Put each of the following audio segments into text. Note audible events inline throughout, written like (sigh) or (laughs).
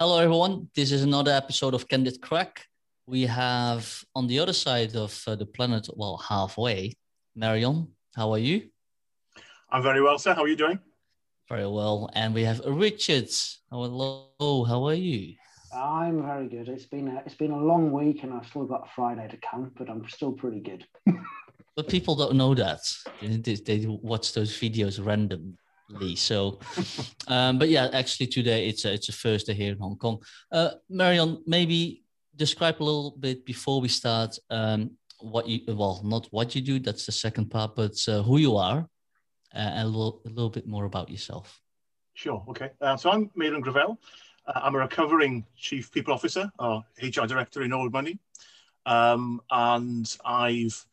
Hello, everyone. This is another episode of Candid Craic. We have on the other side of uh, the planet, well, halfway, Meirion. How are you? I'm very well, sir. How are you doing? Very well. And we have Richard. Hello. How are you? I'm very good. It's been a, it's been a long week, and I've still got Friday to come, but I'm still pretty good. (laughs) but people don't know that. They, they watch those videos randomly. So, um, but yeah, actually today it's a, it's a Thursday here in Hong Kong. Uh, Meirion, maybe describe a little bit before we start um, what you well not what you do. That's the second part, but uh, who you are, uh, and a little, a little bit more about yourself. Sure. Okay. Uh, so I'm Meirion Gravell. Uh, I'm a recovering chief people officer or HR director in Old Money, um, and I've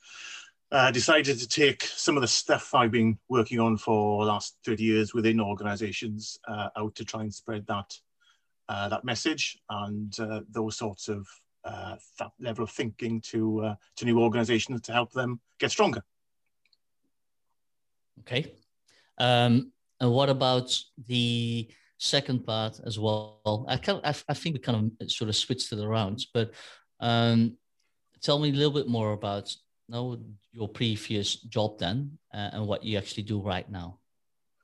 uh, decided to take some of the stuff I've been working on for the last 30 years within organizations uh, out to try and spread that uh, that message and uh, those sorts of uh, that level of thinking to uh, to new organizations to help them get stronger. Okay. Um, and what about the second part as well? I, kind of, I, I think we kind of sort of switched it around, but um, tell me a little bit more about know your previous job then uh, and what you actually do right now.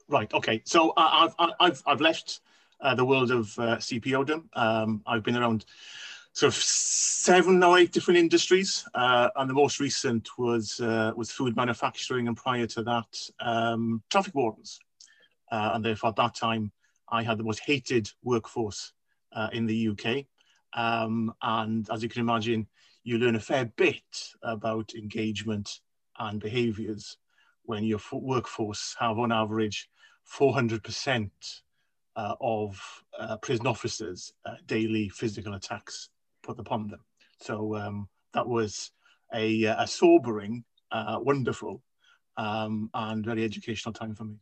Right. Okay. So uh, I've I've I've left uh, the world of uh, CPO. Um, I've been around sort of seven or eight different industries, uh, and the most recent was uh, was food manufacturing, and prior to that, um, traffic wardens. Uh, and therefore, at that time, I had the most hated workforce in the UK. Um, and as you can imagine, you learn a fair bit about engagement and behaviors when your workforce have on average 400% uh, of uh, prison officers uh, daily physical attacks put upon them. So um, that was a, a sobering, uh, wonderful, um, and very educational time for me.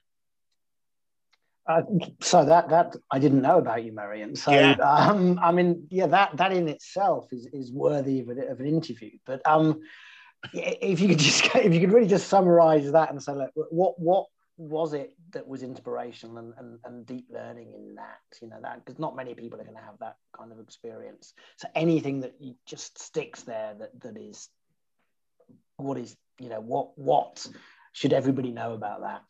Uh, so that that I didn't know about you, Meirion. So yeah. um, I mean, yeah, that that in itself is is worthy of, a, of an interview. But um, if you could (laughs) just if you could really just summarize that and say, look, what what was it that was inspirational and, and, and deep learning in that? You know that because not many people are going to have that kind of experience. So anything that you just sticks there that that is what is you know what what should everybody know about that?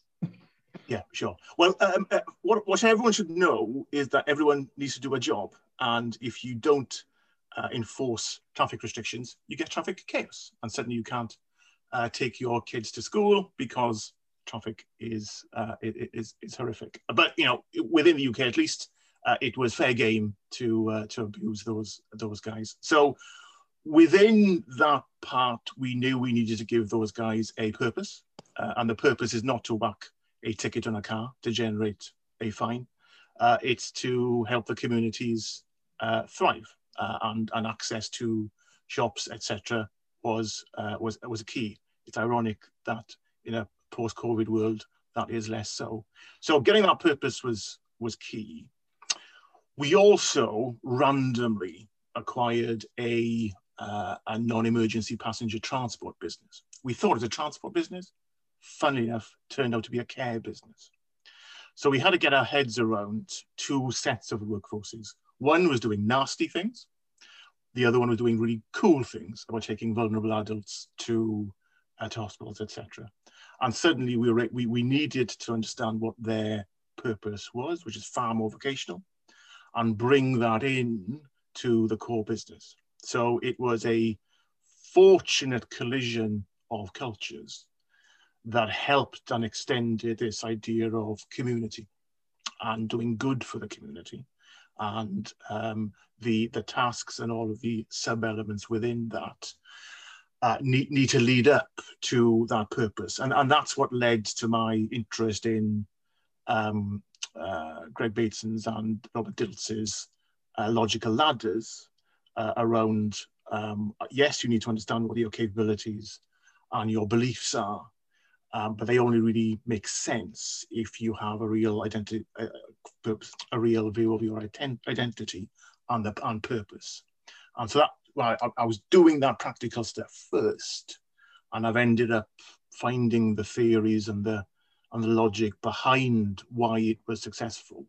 Yeah, sure. Well, um, uh, what, what everyone should know is that everyone needs to do a job. And if you don't uh, enforce traffic restrictions, you get traffic chaos. And suddenly you can't uh, take your kids to school because traffic is, uh, is, is horrific. But, you know, within the UK at least, uh, it was fair game to, uh, to abuse those, those guys. So within that part, we knew we needed to give those guys a purpose. and the purpose is not to whack a ticket on a car to generate a fine. Uh, it's to help the communities uh, thrive uh, and, and access to shops, etc. was uh, was was a key. It's ironic that in a post-COVID world that is less so. So getting that purpose was was key. We also randomly acquired a uh, a non-emergency passenger transport business. We thought it was a transport business funnily enough, turned out to be a care business. So we had to get our heads around two sets of workforces. One was doing nasty things. The other one was doing really cool things about taking vulnerable adults to, uh, to hospitals, etc. And suddenly we, were, we, we needed to understand what their purpose was, which is far more vocational, and bring that in to the core business. So it was a fortunate collision of cultures that helped and extended this idea of community and doing good for the community and um, the the tasks and all of the sub elements within that uh, need, need to lead up to that purpose. And and that's what led to my interest in um, uh, Greg Bateson's and Robert Dilts's uh, logical ladders uh, around um, yes you need to understand what your capabilities and your beliefs are um, but they only really make sense if you have a real identity, uh, a real view of your identity and the and purpose. And so that well, I, I, was doing that practical stuff first, and I've ended up finding the theories and the and the logic behind why it was successful,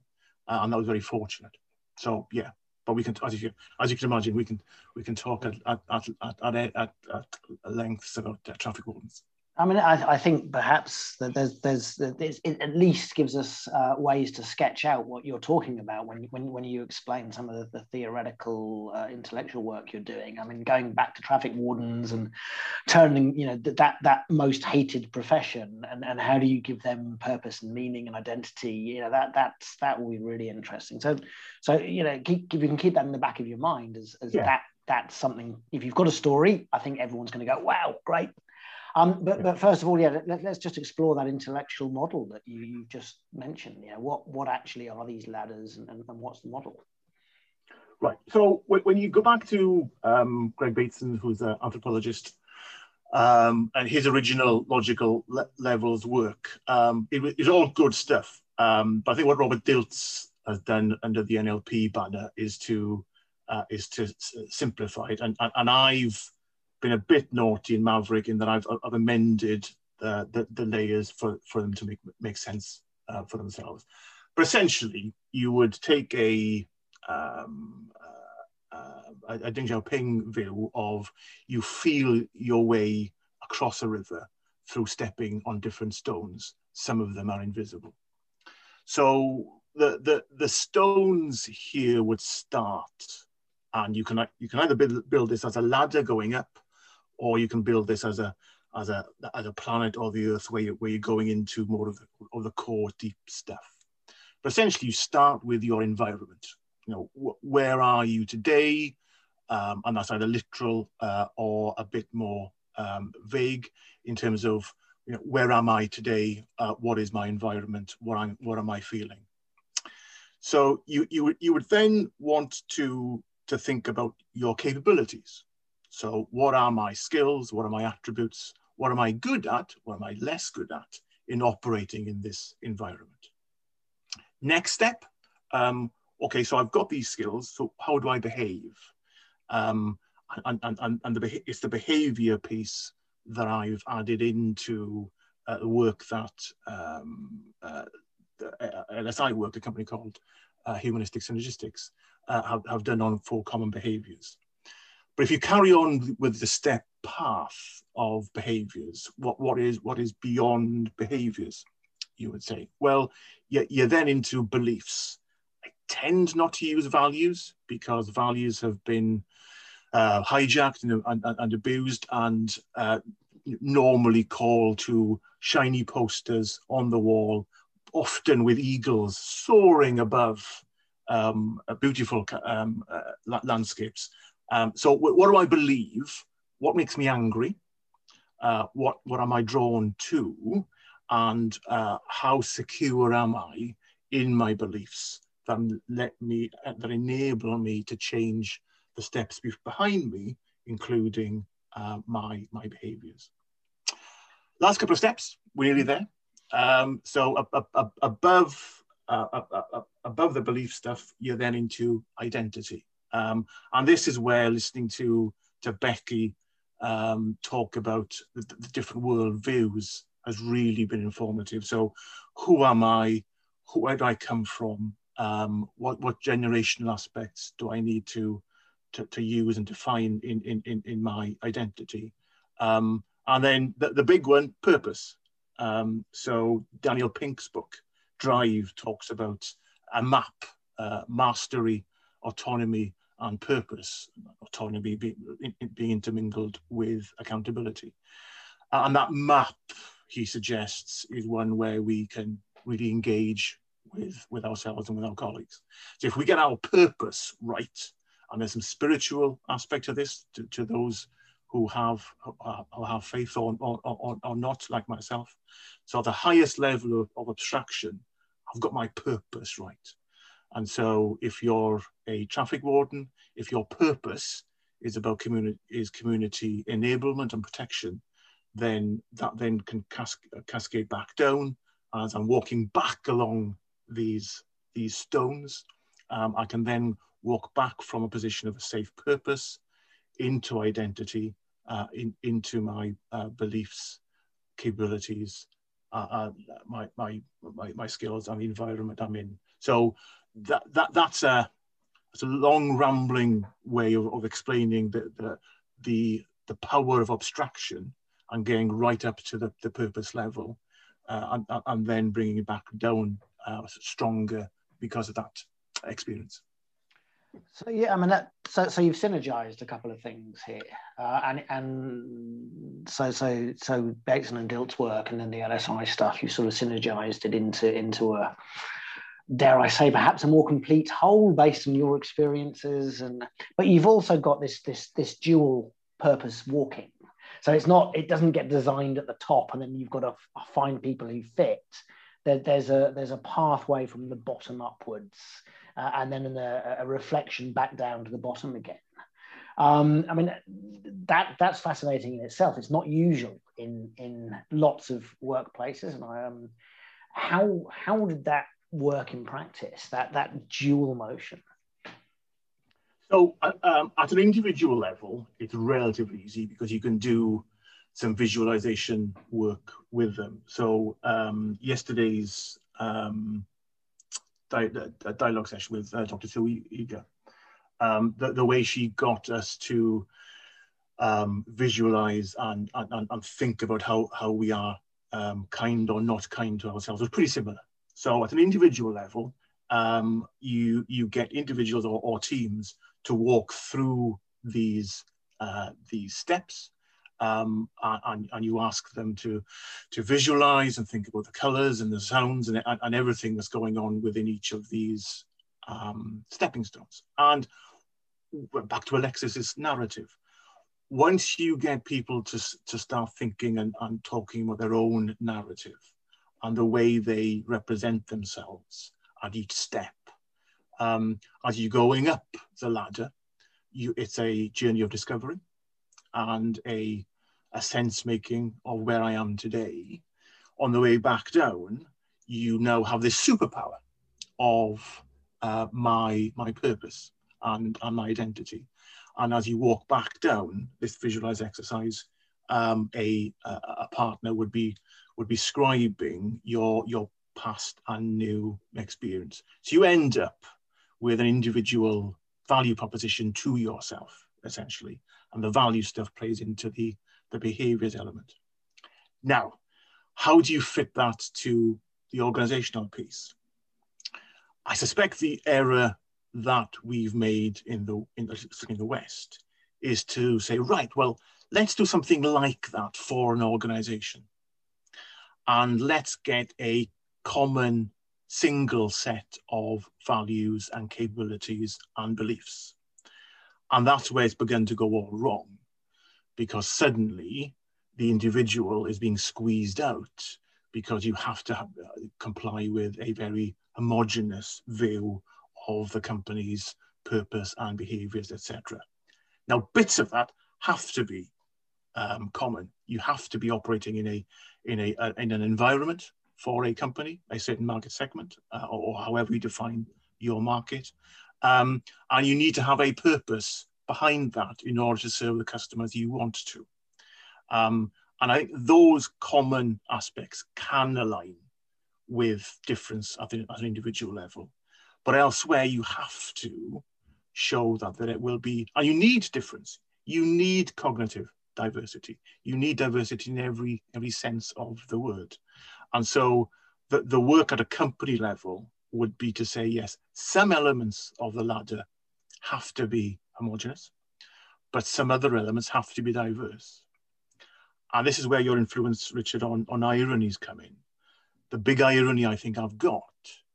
uh, and that was very fortunate. So yeah, but we can, as you, as you can imagine, we can we can talk at at at, at, at, at lengths about uh, traffic wardens. I mean, I, I, think perhaps that there's, there's, there's, it at least gives us uh, ways to sketch out what you're talking about when, when, when you explain some of the, the theoretical, uh, intellectual work you're doing. I mean, going back to traffic wardens and turning, you know, that that most hated profession, and, and how do you give them purpose and meaning and identity? You know, that that's that will be really interesting. So, so you know, keep, if you can keep that in the back of your mind as, as yeah. that that's something. If you've got a story, I think everyone's going to go, "Wow, great! Um, but, but first of all, yeah, let, us just explore that intellectual model that you, you just mentioned. You know, what, what actually are these ladders and, and, and what's the model? Right. So when you go back to um, Greg Bateson, who's an anthropologist, um, and his original logical le levels work, um, it, it's all good stuff. Um, but I think what Robert Dilts has done under the NLP banner is to uh, is to simplify it, and, and, and I've been a bit naughty and maverick in that I've, I've amended the, the, the, layers for, for them to make, make sense uh, for themselves. But essentially, you would take a, um, uh, uh, a Deng Xiaoping view of you feel your way across a river through stepping on different stones. Some of them are invisible. So the, the, the stones here would start and you can, you can either build, build this as a ladder going up or you can build this as a as a as a planet or the Earth where you where you're going into more of the, of the core deep stuff. But essentially, you start with your environment. You know, wh where are you today? Um, and that's either literal uh, or a bit more um, vague in terms of you know, where am I today? Uh, what is my environment? What I'm, what am I feeling? So you you you would then want to to think about your capabilities. So what are my skills? What are my attributes? What am I good at? What am I less good at in operating in this environment? Next step, um, okay, so I've got these skills, so how do I behave? Um, and, and, and, the, it's the behavior piece that I've added into uh, the work that um, uh, the, uh, LSI work, a company called uh, Humanistic Synergistics, uh, have, have done on four common behaviors. But if you carry on with the step path of behaviors, what, what, is, what is beyond behaviors, you would say? Well, you're, then into beliefs. I tend not to use values because values have been uh, hijacked and, and, and, abused and uh, normally call to shiny posters on the wall, often with eagles soaring above um, beautiful um, uh, landscapes. Um, so what do I believe? What makes me angry? Uh, what, what am I drawn to? And uh, how secure am I in my beliefs that let me, that enable me to change the steps behind me, including uh, my, my behaviors. Last couple of steps, we're nearly there. Um, so above, uh, above the belief stuff, you're then into identity. Um, and this is where listening to, to Becky um, talk about the, the different world views has really been informative. So who am I? Who, where do I come from? Um, what, what generational aspects do I need to, to, to use and define in, in, in, in my identity? Um, and then the, the big one, purpose. Um, so Daniel Pink's book, Drive, talks about a map, uh, mastery, autonomy, and purpose, autonomy being, being intermingled with accountability. And that map, he suggests, is one where we can really engage with, with ourselves and with our colleagues. So if we get our purpose right, and there's some spiritual aspect to this, to, to those who have who have faith or, or, or, or, not, like myself. So the highest level of, of abstraction, I've got my purpose right. And so if you're a traffic warden, if your purpose is about community is community enablement and protection, then that then can cas cascade back down. As I'm walking back along these these stones, um, I can then walk back from a position of a safe purpose into identity, uh, in, into my uh, beliefs, capabilities, uh, uh my, my, my, my skills and the environment I'm in. So that, that that's a it's a long rambling way of, of explaining the, the, the, the power of abstraction and getting right up to the, the purpose level uh, and, and then bringing it back down uh, stronger because of that experience. So yeah, I mean, that, so so you've synergized a couple of things here, uh, and and so so so Bateson and Dilt's work, and then the LSI stuff, you sort of synergized it into into a, dare I say, perhaps a more complete whole based on your experiences, and but you've also got this this this dual purpose walking. So it's not it doesn't get designed at the top, and then you've got to find people who fit. There, there's a there's a pathway from the bottom upwards uh, and then a, a, reflection back down to the bottom again. Um, I mean, that that's fascinating in itself. It's not usual in in lots of workplaces, and I um, how how did that work in practice? That that dual motion. So, uh, um, at an individual level, it's relatively easy because you can do some visualization work with them. So, um, yesterday's um, di dialogue session with uh, Dr. Sue Eager. The, the way she got us to um, visualize and, and, and think about how, how we are um, kind or not kind to ourselves was pretty similar. So at an individual level, um, you, you get individuals or, or teams to walk through these, uh, these steps um, and, and, you ask them to, to visualize and think about the colors and the sounds and, and everything that's going on within each of these um, stepping stones. And back to Alexis's narrative. Once you get people to, to start thinking and, and talking about their own narrative and the way they represent themselves at each step, um, as you're going up the ladder, you, it's a journey of discovery and a a sense making of where I am today, on the way back down, you now have this superpower of uh, my my purpose and, and my identity. And as you walk back down this visualize exercise, um, a, a partner would be would be scribing your your past and new experience. So you end up with an individual value proposition to yourself, essentially. And the value stuff plays into the the behaviors element. Now, how do you fit that to the organizational piece? I suspect the error that we've made in the, in the, in the West is to say, right, well, let's do something like that for an organization. And let's get a common single set of values and capabilities and beliefs. And that's where it's begun to go all wrong because suddenly the individual is being squeezed out because you have to have, uh, comply with a very homogenous view of the company's purpose and behaviors, etc. Now, bits of that have to be um, common. You have to be operating in a in a uh, in an environment for a company, a certain market segment, uh, or, or, however you define your market, um, and you need to have a purpose behind that in order to serve the customers you want to. Um, and I think those common aspects can align with difference at, the, at an individual level. But elsewhere, you have to show that, that it will be, and you need difference. You need cognitive diversity. You need diversity in every, every sense of the word. And so the, the work at a company level would be to say, yes, some elements of the ladder have to be homogenous, but some other elements have to be diverse. And this is where your influence, Richard, on, on ironies come in. The big irony I think I've got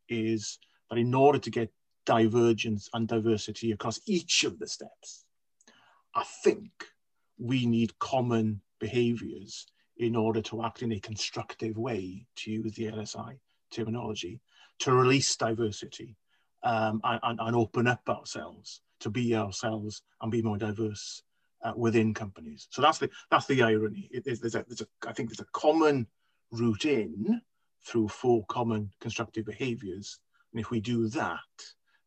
is that in order to get divergence and diversity across each of the steps, I think we need common behaviors in order to act in a constructive way, to use the LSI terminology, to release diversity um, and, and, open up ourselves to be ourselves and be more diverse uh, within companies. So that's the that's the irony. It, there's, a, there's a, I think there's a common route in through four common constructive behaviours, and if we do that,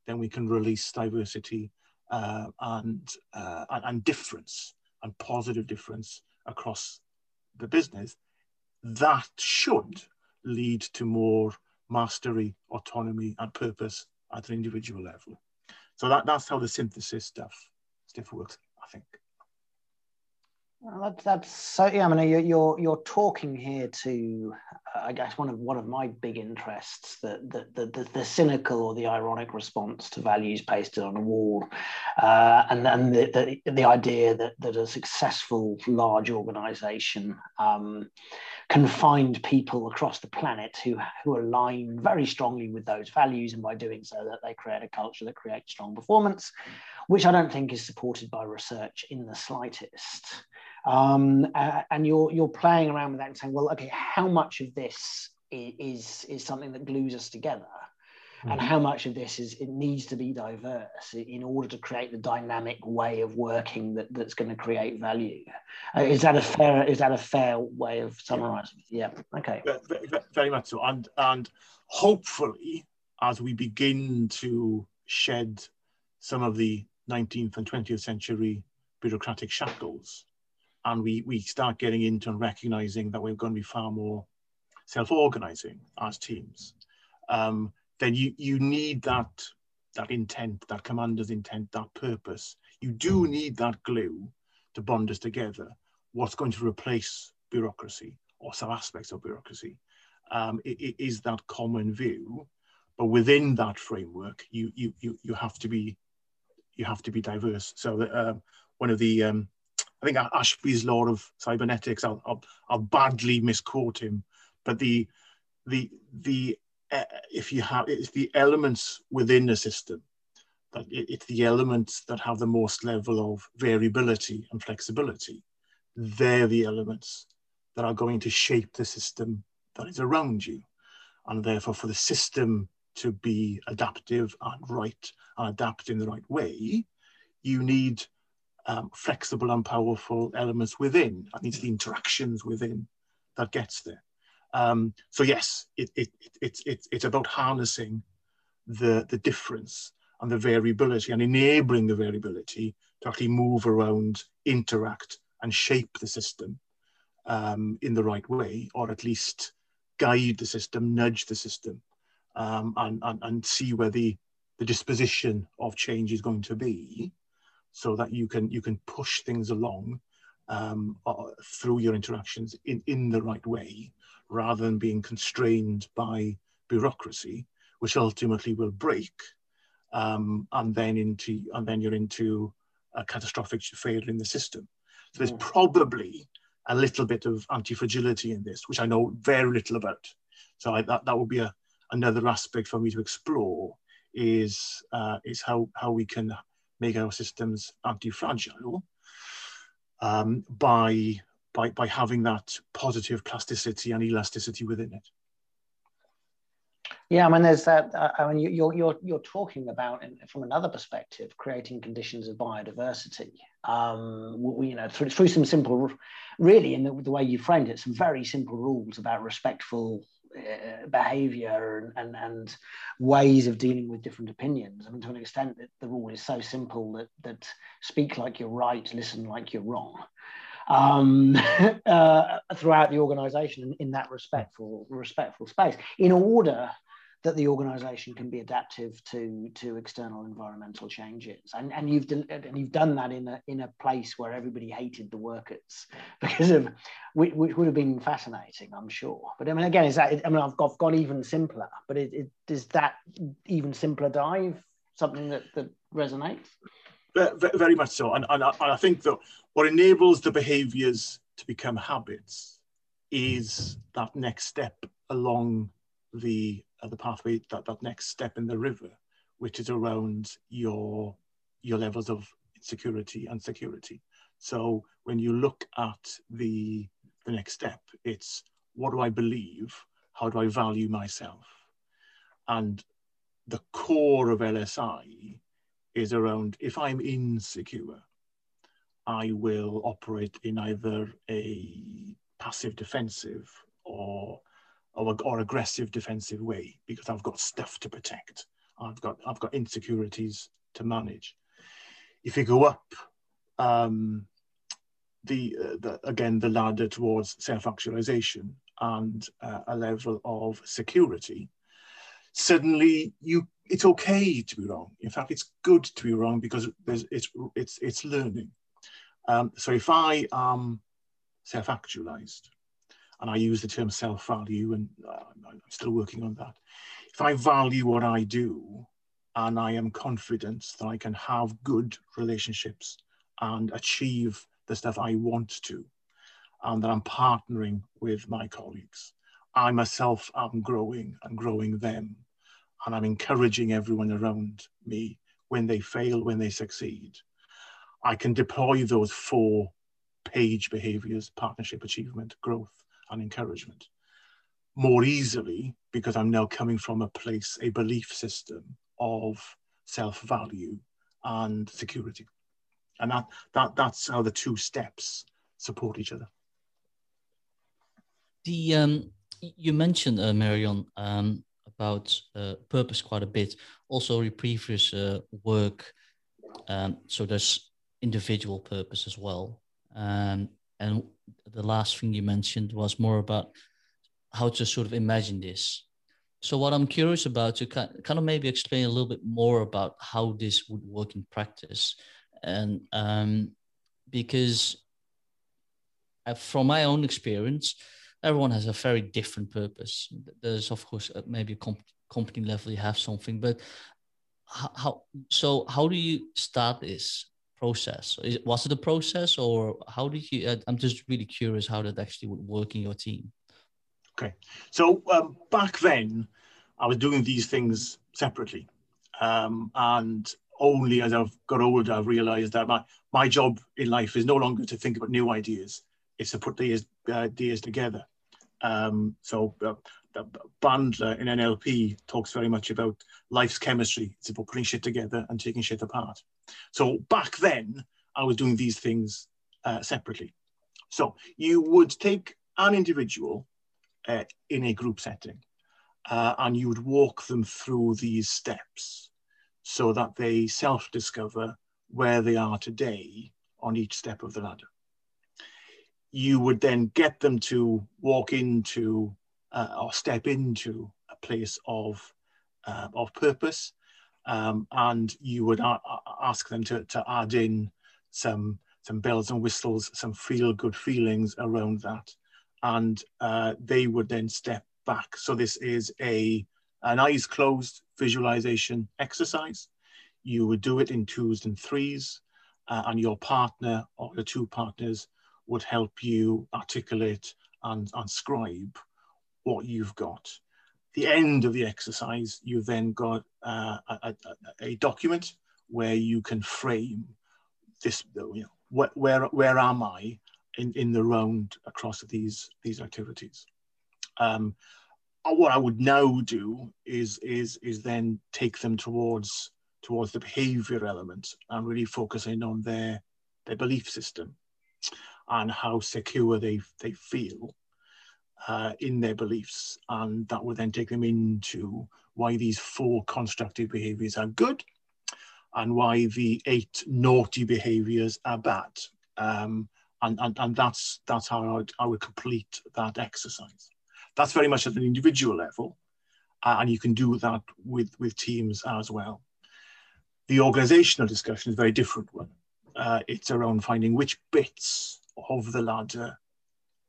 then we can release diversity uh, and, uh, and difference and positive difference across the business. That should lead to more mastery, autonomy, and purpose at an individual level. So that, that's how the synthesis stuff stuff works, I think. Well, that's, that's so. Yeah, I mean, you're you're, you're talking here to, uh, I guess, one of one of my big interests, the the, the the, cynical or the ironic response to values pasted on a wall, uh, and then the, the the idea that that a successful large organisation um, can find people across the planet who who align very strongly with those values, and by doing so, that they create a culture that creates strong performance, which I don't think is supported by research in the slightest. Um, uh, and you're you're playing around with that and saying, well, okay, how much of this is is something that glues us together, mm-hmm. and how much of this is it needs to be diverse in order to create the dynamic way of working that, that's going to create value. Uh, is that a fair is that a fair way of summarising? Yeah. Okay. Very, very much so, and and hopefully, as we begin to shed some of the 19th and 20th century bureaucratic shackles and we, we start getting into and recognizing that we're going to be far more self-organizing as teams, um, then you, you need that, that intent, that commander's intent, that purpose. You do need that glue to bond us together. What's going to replace bureaucracy or some aspects of bureaucracy um, it, it is that common view. But within that framework, you, you, you, you have to be you have to be diverse. So that, uh, one of the um, I think Ashby's law of cybernetics. I'll, I'll, I'll badly misquote him, but the the the uh, if you have it's the elements within a system that it, it's the elements that have the most level of variability and flexibility. They're the elements that are going to shape the system that is around you, and therefore for the system to be adaptive and right and adapt in the right way, you need um, flexible and powerful elements within. And it's the interactions within that gets there. Um, so yes, it, it, it, it's, it's, it's about harnessing the, the difference and the variability and enabling the variability to actually move around, interact and shape the system um, in the right way, or at least guide the system, nudge the system, um, and, and, and see where the, the disposition of change is going to be so that you can you can push things along um, uh, through your interactions in, in the right way rather than being constrained by bureaucracy, which ultimately will break um, and then into and then you're into a catastrophic failure in the system. So there's mm. probably a little bit of anti-fragility in this, which I know very little about. So I, that, that would be a, another aspect for me to explore is uh, is how, how we can make our systems anti-fragile um, by, by, by having that positive plasticity and elasticity within it. Yeah, I mean, there's that. Uh, I mean, you're you're you're talking about, from another perspective, creating conditions of biodiversity. Um, you know, through, through some simple, really, in the, the, way you framed it, some very simple rules about respectful uh, behavior and, and, and ways of dealing with different opinions. I mean, to an extent, that the rule is so simple that, that speak like you're right, listen like you're wrong. Um, (laughs) uh, throughout the organization in, in that respectful respectful space in order that the organization can be adaptive to to external environmental changes. And and you've done and you've done that in a in a place where everybody hated the workers (laughs) because of which, which would have been fascinating i'm sure. But i mean again is that i mean i've I've got even simpler but it, it, is that even simpler dive something that that resonates? Very much so. And, and, I, and I think that what enables the behaviors to become habits is that next step along the uh, the pathway that, that next step in the river, which is around your your levels of insecurity and security. So when you look at the the next step, it's what do I believe? How do I value myself? And the core of LSI is around if I'm insecure, I will operate in either a passive defensive or or, or aggressive defensive way because I've got stuff to protect. I've got I've got insecurities to manage. If you go up um, the, uh, the, again the ladder towards self-actualization and uh, a level of security, suddenly you it's okay to be wrong. In fact, it's good to be wrong because it's, it's, it's learning. Um, so if I am self-actualized, and I use the term self-value, and uh, I'm still working on that. If I value what I do, and I am confident that I can have good relationships and achieve the stuff I want to, and that I'm partnering with my colleagues, I myself am growing and growing them, and I'm encouraging everyone around me when they fail, when they succeed. I can deploy those four page behaviors partnership, achievement, growth, and encouragement more easily because I'm now coming from a place, a belief system of self value and security. And that, that, that's how the two steps support each other. The um, you mentioned uh, Meirion um, about uh, purpose quite a bit. Also, your previous uh, work. Um, so there's individual purpose as well. Um, and the last thing you mentioned was more about how to sort of imagine this. So what I'm curious about to kind of maybe explain a little bit more about how this would work in practice, and um, because uh, from my own experience, everyone has a very different purpose. There's of course uh, maybe comp- company level you have something, but how so how do you start this process? Was it a process or how did you? I'm just really curious how that actually would work in your team. Okay, so um, back then I was doing these things separately, um, and only as I've got older I've realised that my my job in life is no longer to think about new ideas; it's to put the uh, ideas together. Um, so uh, Bandler in NLP talks very much about life's chemistry. It's about putting shit together and taking shit apart. So back then, I was doing these things uh, separately. So you would take an individual uh, in a group setting uh, and you would walk them through these steps so that they self-discover where they are today on each step of the ladder. You would then get them to walk into uh, or step into a place of, uh, of purpose um, and you would ask them to, to add in some some bells and whistles, some feel good feelings around that, and uh, they would then step back. So this is a an eyes closed visualization exercise. You would do it in twos and threes, uh, and your partner or the two partners would help you articulate and, and scribe what you've got the end of the exercise, you've then got uh, a, a, document where you can frame this, you know, where, where, where am I in, in the round across these, these activities. Um, what I would now do is, is, is then take them towards, towards the behavior element and really focusing on their, their belief system and how secure they, they feel uh, in their beliefs. And that would then take them into why these four constructive behaviors are good and why the eight naughty behaviors are bad. Um, and, and, and that's, that's how I would, I would complete that exercise. That's very much at an individual level. Uh, and you can do that with, with teams as well. The organizational discussion is a very different one. Uh, it's around finding which bits of the ladder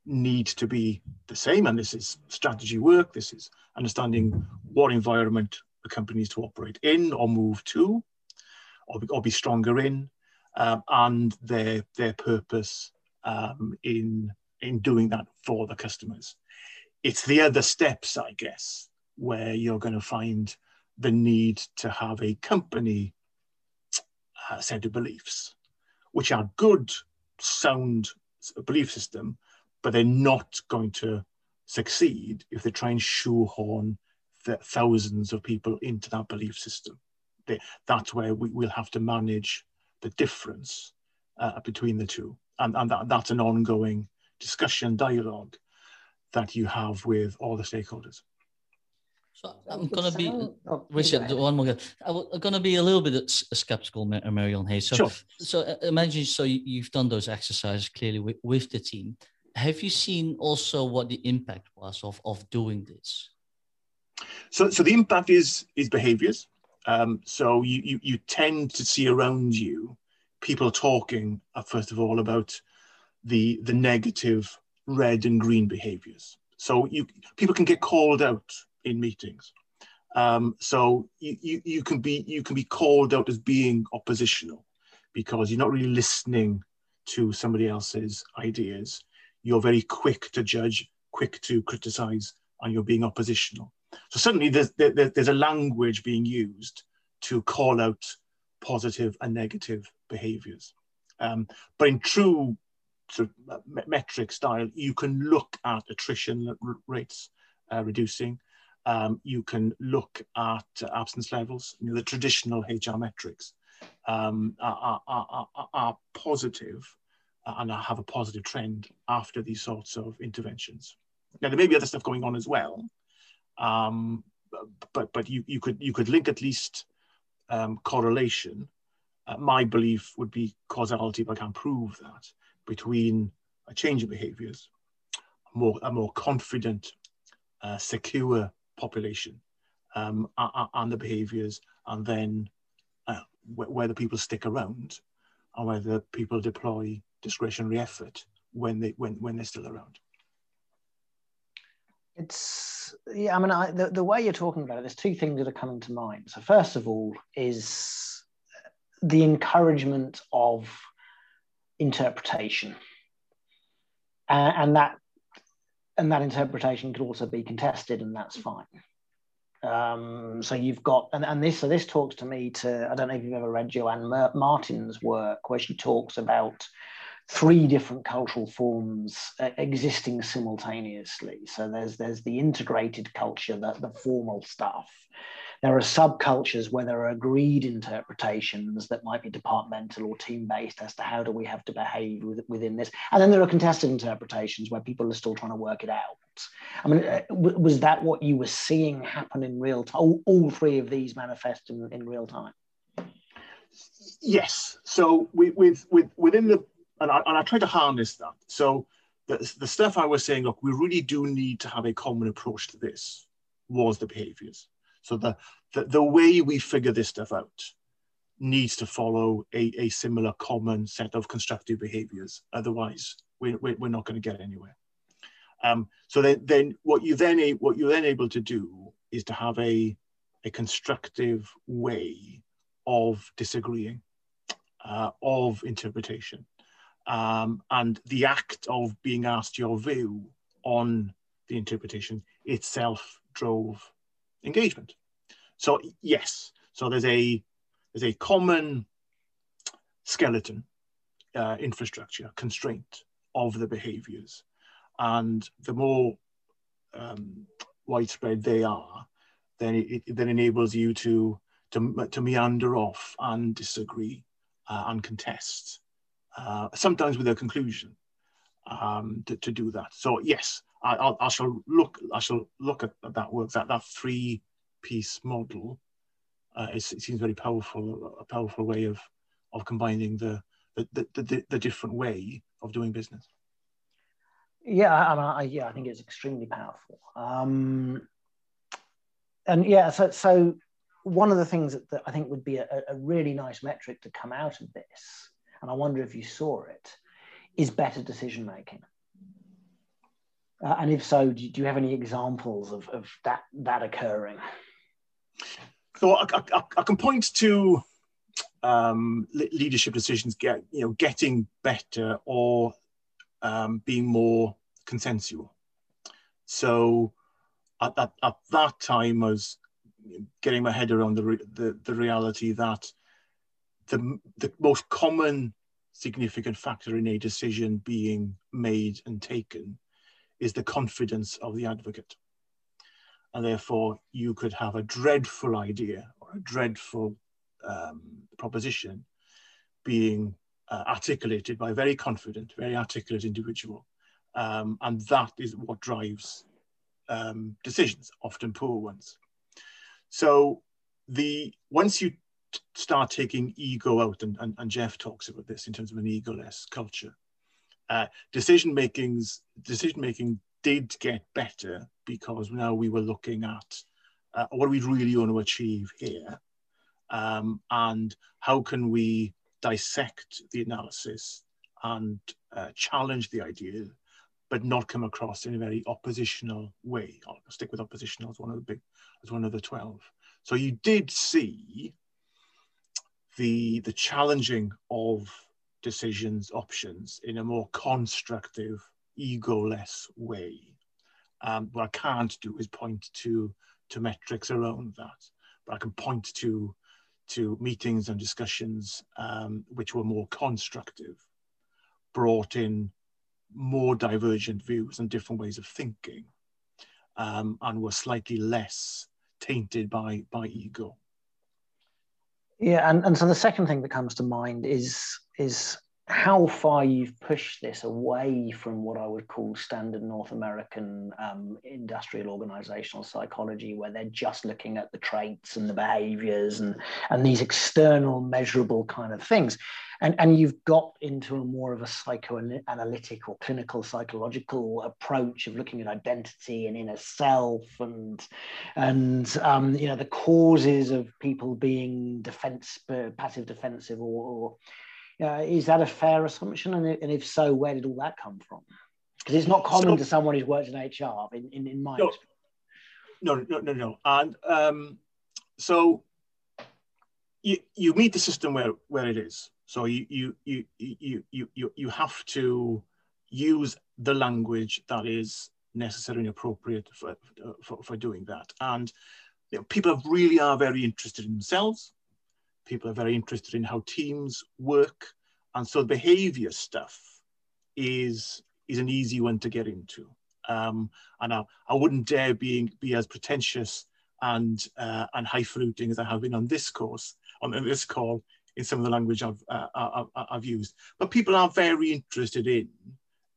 need to be the same. And this is strategy work. This is understanding what environment the company needs to operate in or move to or be, or be stronger in um, and their, their purpose um, in, in doing that for the customers. It's the other steps, I guess, where you're going to find the need to have a company uh, set of beliefs, which are good, sound belief system, but they're not going to succeed if they try and shoehorn the thousands of people into that belief system. They, that's where we will have to manage the difference uh, between the two. And, and that, that's an ongoing discussion, dialogue that you have with all the stakeholders. So I'm going to be, oh, Richard, one more. I'm going to be a little bit skeptical, Meirion Hayes. So, sure. so uh, imagine, so you've done those exercises clearly with, with the team have you seen also what the impact was of, of doing this? So, so the impact is is behaviors. Um, so you, you, you tend to see around you people talking, uh, first of all, about the, the negative red and green behaviors. So you, people can get called out in meetings. Um, so you, you, you, can be, you can be called out as being oppositional because you're not really listening to somebody else's ideas. You're very quick to judge, quick to criticize, and you're being oppositional. So suddenly there's, there, there's a language being used to call out positive and negative behaviors. Um, but in true sort of metric style, you can look at attrition rates uh, reducing. Um, you can look at absence levels. You know, the traditional HR metrics um, are, are, are, are, positive and have a positive trend after these sorts of interventions. Now, there may be other stuff going on as well, um, but but you, you could you could link at least um, correlation. Uh, my belief would be causality, but I can't prove that between a change in behaviours, more a more confident, uh, secure population, um, and the behaviours, and then uh, whether people stick around, and whether people deploy discretionary effort when they when when they're still around. It's yeah. I mean, I, the the way you're talking about it, there's two things that are coming to mind. So first of all, is the encouragement of interpretation, and, and that and that interpretation could also be contested, and that's fine. Um, so you've got, and, and this, so this talks to me to, I don't know if you've ever read Joanne Martin's work, where she talks about three different cultural forms uh, existing simultaneously. So there's there's the integrated culture, the, the formal stuff. There are subcultures where there are agreed interpretations that might be departmental or team based as to how do we have to behave with, within this. And then there are contested interpretations where people are still trying to work it out. I mean, uh, was that what you were seeing happen in real time? All, all three of these manifest in, in real time? Yes. So with, with within the and I, and I try to harness that. So the, the stuff I was saying, look, we really do need to have a common approach to this was the behaviors. So the, the, the way we figure this stuff out needs to follow a, a similar common set of constructive behaviors. Otherwise, we, we, we're not going to get anywhere. Um, so then, then what you then what you're then able to do is to have a, a constructive way of disagreeing, uh, of interpretation um, and the act of being asked your view on the interpretation itself drove engagement. So yes, so there's a there's a common skeleton uh, infrastructure constraint of the behaviors, and the more um, widespread they are, then it, it then enables you to to, to meander off and disagree uh, and contest uh, sometimes with a conclusion um, to, to do that. So yes, I, I'll, I shall look. I shall look at, that work. That that three piece model. Uh, it seems very powerful. A powerful way of of combining the the, the, the, the different way of doing business. Yeah, I, I, yeah, I think it's extremely powerful. Um, and yeah, so so one of the things that, that I think would be a, a really nice metric to come out of this and I wonder if you saw it, is better decision making. Uh, and if so, do, do, you have any examples of, of that, that occurring? So I, I, I can point to um, leadership decisions get you know getting better or um, being more consensual. So at, at, at, that time, I was getting my head around the, the, the reality that the, the most common significant factor in a decision being made and taken is the confidence of the advocate. And therefore, you could have a dreadful idea or a dreadful um, proposition being uh, articulated by a very confident, very articulate individual. Um, and that is what drives um, decisions, often poor ones. So the once you start taking ego out, and, and, and, Jeff talks about this in terms of an egoless culture. Uh, decision making's decision making did get better because now we were looking at uh, what we really want to achieve here, um, and how can we dissect the analysis and uh, challenge the idea, but not come across in a very oppositional way. I'll stick with oppositional as one of the big, as one of the 12. So you did see the, the challenging of decisions, options in a more constructive, ego-less way. Um, what I can't do is point to, to metrics around that, but I can point to, to meetings and discussions um, which were more constructive, brought in more divergent views and different ways of thinking, um, and were slightly less tainted by, by ego. Yeah, and, and so the second thing that comes to mind is is how far you've pushed this away from what I would call standard North American um, industrial organizational psychology, where they're just looking at the traits and the behaviors and, and these external measurable kind of things. And, and you've got into a more of a psychoanalytic or clinical psychological approach of looking at identity and inner self and and um, you know the causes of people being defense passive defensive or, or uh, is that a fair assumption? And, and, if so, where did all that come from? Because it's not common so, to someone who's worked in HR, in, in, in my no, experience. No, no, no, no. And um, so you, you meet the system where, where it is. So you, you, you, you, you, you, you have to use the language that is necessary and appropriate for, for, for doing that. And you know, people really are very interested in themselves people are very interested in how teams work. And so behavior stuff is, is an easy one to get into. Um, and I, I wouldn't dare being, be as pretentious and, uh, and highfalutin as I have been on this course, on this call, in some of the language I've, uh, I've, I've, used. But people are very interested in,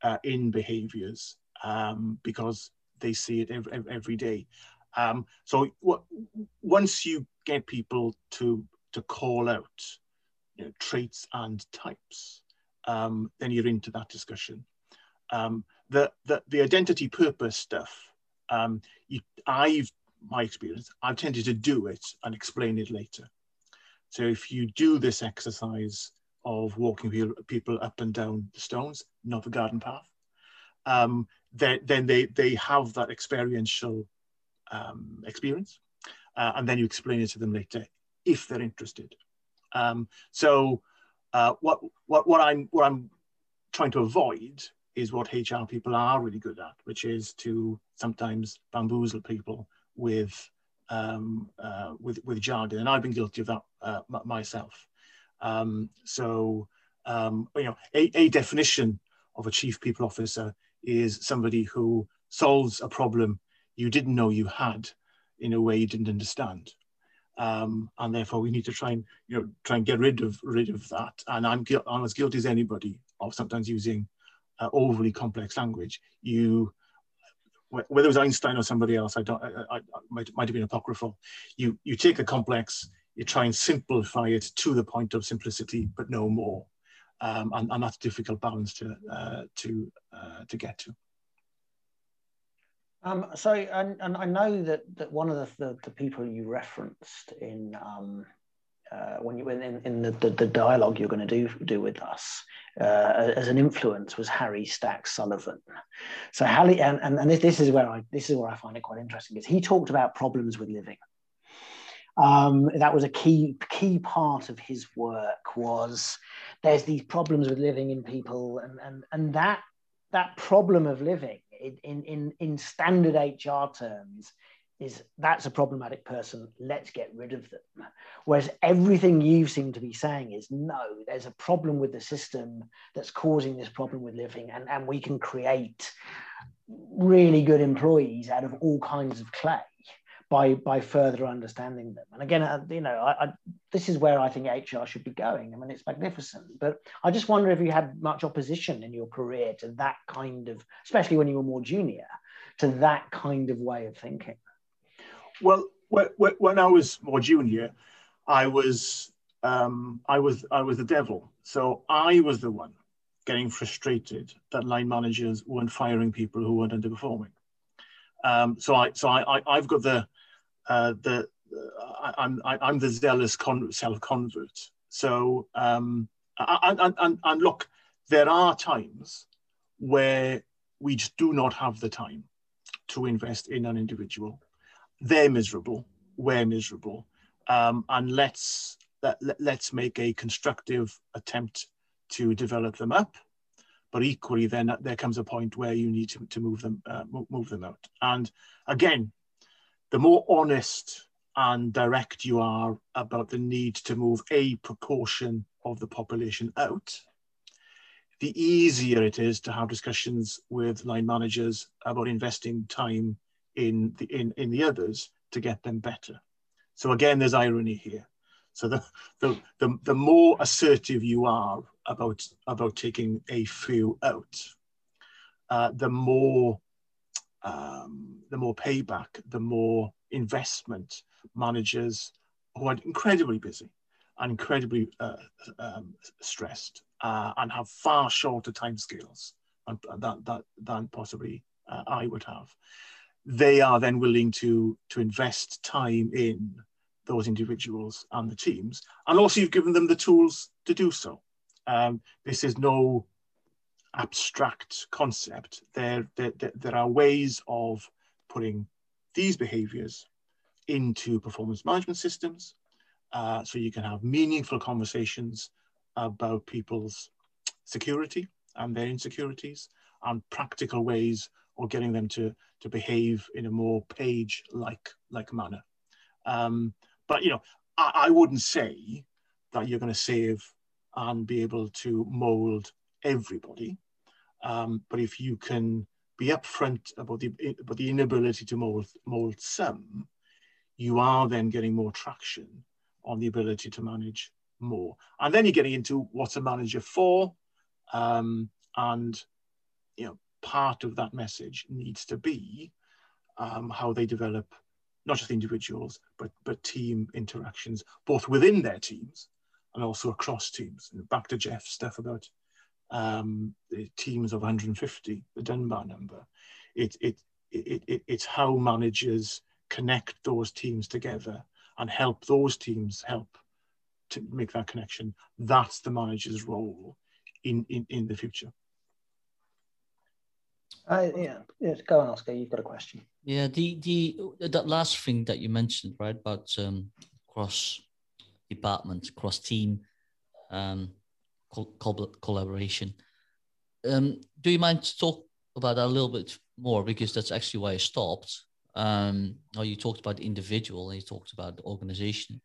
uh, in behaviors um, because they see it every, every day. Um, so once you get people to to call out you know, traits and types, um, then you're into that discussion. Um, the, the, the identity purpose stuff, um, you, I've, my experience, I've tended to do it and explain it later. So if you do this exercise of walking people up and down the stones, not the garden path, um, then, they, they have that experiential um, experience. Uh, and then you explain it to them later if they're interested. Um, so uh, what, what, what, I'm, what I'm trying to avoid is what HR people are really good at, which is to sometimes bamboozle people with, um, uh, with, with jargon. And I've been guilty of that uh, myself. Um, so, um, you know, a, a definition of a chief people officer is somebody who solves a problem you didn't know you had in a way you didn't understand um, and therefore we need to try and you know try and get rid of rid of that. And I'm, I'm as guilty as anybody of sometimes using uh, overly complex language. You whether it was Einstein or somebody else, I don't, I, I, might, might have been apocryphal. You you take a complex, you try and simplify it to the point of simplicity, but no more, um, and, and that's a difficult balance to uh, to uh, to get to. Um, so, and, and I know that, that one of the, the, the people you referenced in um, uh, when you in, in the, the, the, dialogue you're going to do do with us uh, as an influence was Harry Stack Sullivan. So Harry, and, and, and this is where I this is where I find it quite interesting is he talked about problems with living. Um, that was a key key part of his work was there's these problems with living in people and and and that that problem of living in, in, in standard HR terms is that's a problematic person, let's get rid of them. Whereas everything you seem to be saying is no, there's a problem with the system that's causing this problem with living, and, and we can create really good employees out of all kinds of clay by by further understanding them. And again, uh, you know, I, I, this is where I think HR should be going. I mean, it's magnificent, but I just wonder if you had much opposition in your career to that kind of, especially when you were more junior, to that kind of way of thinking. Well, when I was more junior, I was um, I was I was the devil. So I was the one getting frustrated that line managers weren't firing people who weren't underperforming. Um, so I so I, I have got the uh, the I, I'm I'm the zealous con- self convert. So um, and, and, and look, there are times where we just do not have the time to invest in an individual. They're miserable. We're miserable. Um, and let's let, let's make a constructive attempt to develop them up. But equally, then there comes a point where you need to, to move them uh, move them out. And again, the more honest and direct you are about the need to move a proportion of the population out, the easier it is to have discussions with line managers about investing time in the in, in the others to get them better. So again, there's irony here. So the, the, the, the more assertive you are about, about taking a few out, uh, the more um, the more payback, the more investment managers who are incredibly busy and incredibly uh, um, stressed uh, and have far shorter timescales than, that, than possibly uh, I would have. They are then willing to, to invest time in those individuals and the teams. And also you've given them the tools to do so. Um, this is no abstract concept. There, there, there are ways of putting these behaviors into performance management systems uh, so you can have meaningful conversations about people's security and their insecurities and practical ways of getting them to, to behave in a more page-like like manner. Um, but you know, I, I wouldn't say that you're going to save and be able to mold everybody. Um, but if you can be upfront about the about the inability to mold mold some, you are then getting more traction on the ability to manage more. And then you're getting into what's a manager for, um, and you know part of that message needs to be um, how they develop not just individuals, but, but team interactions, both within their teams and also across teams. And back to Jeff's stuff about um, the teams of 150, the Dunbar number. It, it, it, it, it's how managers connect those teams together and help those teams help to make that connection. That's the manager's role in, in, in the future. Uh, yeah, yes, go on, Oscar. You've got a question. Yeah, the the that last thing that you mentioned, right, about um, cross department, cross team, um, col- collaboration. Um, do you mind to talk about that a little bit more because that's actually why I stopped. Um, or you talked about the individual and you talked about the organization,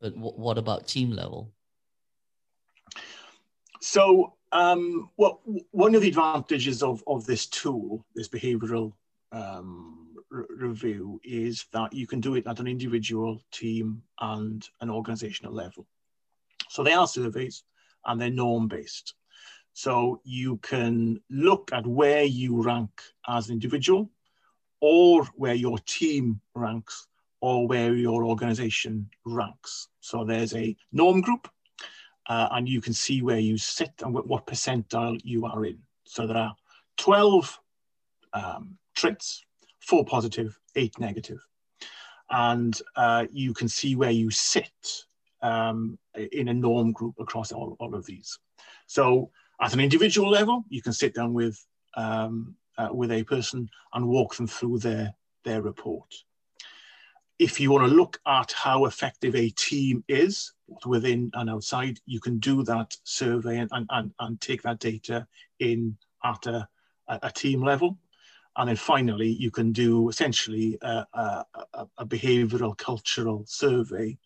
but w- what about team level? So um, well, one of the advantages of, of this tool, this behavioral um, review, is that you can do it at an individual, team, and an organizational level. So they are surveys and they're norm based. So you can look at where you rank as an individual, or where your team ranks, or where your organization ranks. So there's a norm group uh, and you can see where you sit and what percentile you are in. So there are 12 um, traits, four positive, eight negative. And uh, you can see where you sit um, in a norm group across all, all of these. So at an individual level, you can sit down with, um, uh, with a person and walk them through their, their report if you want to look at how effective a team is, within and outside, you can do that survey and, and, and take that data in at a, a team level. And then finally, you can do essentially a, a, a behavioral cultural survey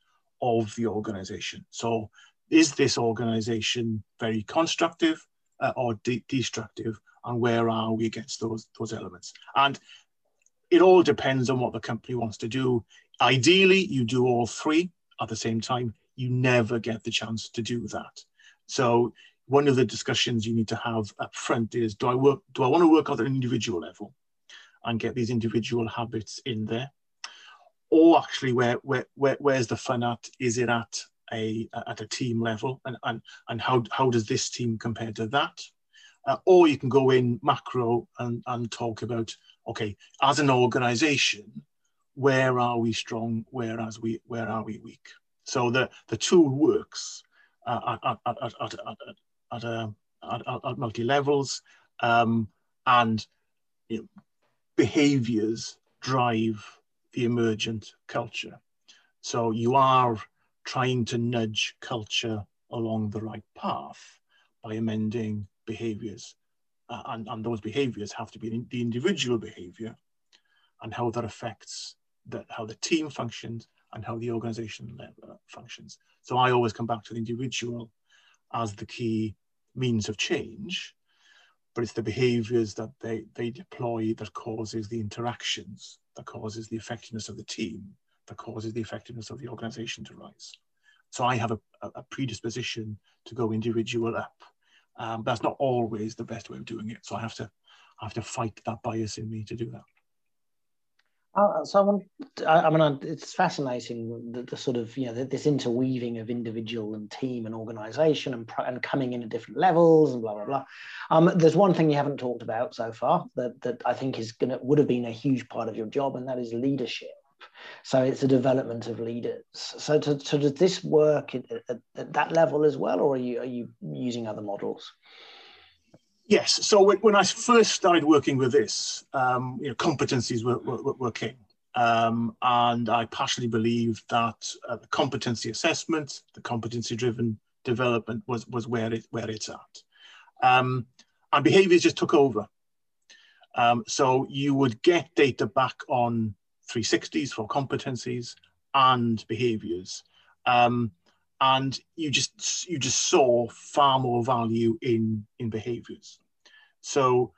of the organization. So is this organization very constructive uh, or de destructive? And where are we against those, those elements? And it all depends on what the company wants to do. Ideally, you do all three at the same time. You never get the chance to do that. So one of the discussions you need to have up front is, do I work? Do I want to work at an individual level and get these individual habits in there? Or actually, where, where, where where's the fun at? Is it at a at a team level, and and and how how does this team compare to that? Uh, or you can go in macro and and talk about okay, as an organization, where are we strong, where, as we, where are we weak. So the, the tool works uh, at, at, at, at, at, at, at, at multi levels, um, and you know, behaviors drive the emergent culture. So you are trying to nudge culture along the right path by amending behaviors. Uh, and, and those behaviors have to be the individual behavior and how that affects the, how the team functions and how the organization functions. So I always come back to the individual as the key means of change, but it's the behaviors that they, they deploy that causes the interactions, that causes the effectiveness of the team, that causes the effectiveness of the organization to rise. So I have a, a predisposition to go individual up. Um, that's not always the best way of doing it. So I have to I have to fight that bias in me to do that. Uh, so I want, I, I mean, it's fascinating the, the, sort of, you know, this interweaving of individual and team and organization and, and coming in at different levels and blah, blah, blah. Um, there's one thing you haven't talked about so far that, that I think is to, would have been a huge part of your job, and that is leadership. So it's a development of leaders. So, to, does this work at, at, at that level as well, or are you, are you using other models? Yes. So when, I first started working with this, um, you know, competencies were, were, were king. Um, and I passionately believe that uh, the competency assessment, the competency-driven development was, was where, it, where it's at. Um, and behaviors just took over. Um, so you would get data back on 360s for competencies and behaviors. Um, and you just you just saw far more value in in behaviors so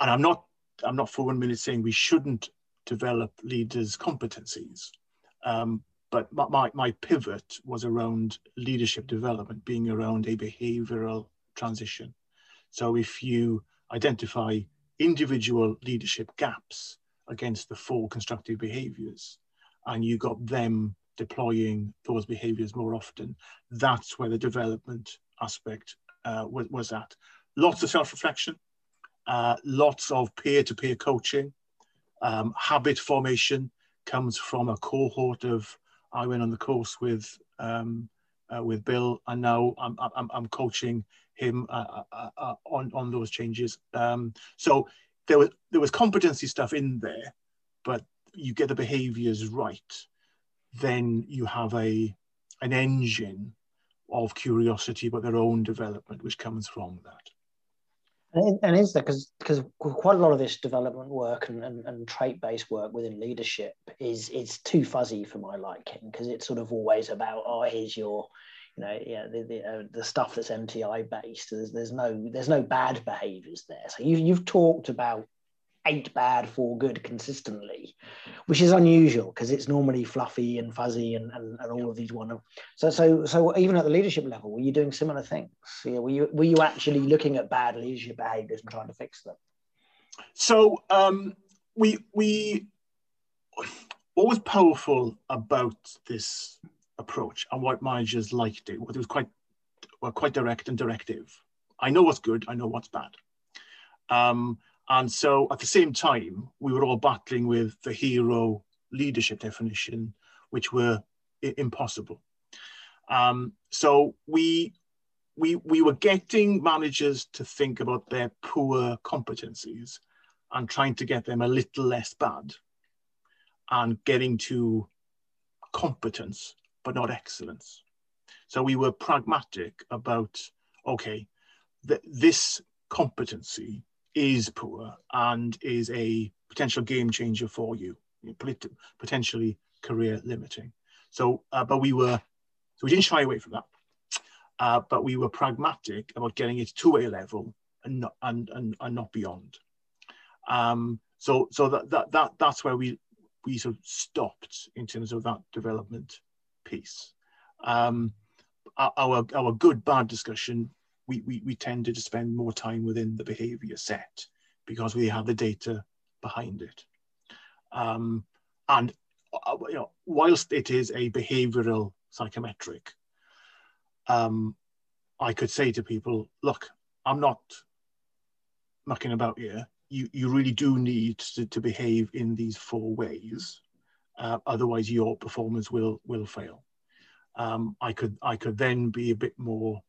and i'm not i'm not for one minute saying we shouldn't develop leaders competencies um, but my, my pivot was around leadership development being around a behavioral transition so if you identify individual leadership gaps against the four constructive behaviors and you got them deploying those behaviors more often. That's where the development aspect uh, was, was, at. Lots of self-reflection, uh, lots of peer-to-peer coaching, um, habit formation comes from a cohort of, I went on the course with um, uh, with Bill, and now I'm, I'm, I'm coaching him uh, uh, uh, on, on those changes. Um, so there was, there was competency stuff in there, but you get the behaviors right then you have a an engine of curiosity about their own development, which comes from that. And, is there because because quite a lot of this development work and, and, and trait based work within leadership is is too fuzzy for my liking because it's sort of always about oh here's your you know yeah the the, uh, the stuff that's MBTI based. There's, there's no there's no bad behaviors there. So you you've talked about eight bad, four good consistently, which is unusual because it's normally fluffy and fuzzy and, and, and all of these one. So so so even at the leadership level, were you doing similar things? Yeah, were you were you actually looking at bad leadership behaviors and trying to fix them? So um, we we what was powerful about this approach and what managers liked it, it was quite well, quite direct and directive. I know what's good, I know what's bad. Um, and so at the same time, we were all battling with the hero leadership definition, which were impossible. Um, so we, we, we were getting managers to think about their poor competencies and trying to get them a little less bad and getting to competence, but not excellence. So we were pragmatic about, okay, th this competency is poor and is a potential game changer for you, potentially career limiting. So, uh, but we were, so we didn't shy away from that. Uh, but we were pragmatic about getting it to a level and not, and, and, and not beyond. Um, so so that, that, that, that's where we, we sort of stopped in terms of that development piece. Um, our, our good bad discussion we, we, we tended to spend more time within the behavior set because we have the data behind it. Um, and uh, you know, whilst it is a behavioral psychometric, um, I could say to people, look, I'm not mucking about here. You, you really do need to, to behave in these four ways. Uh, otherwise, your performance will will fail. Um, I could I could then be a bit more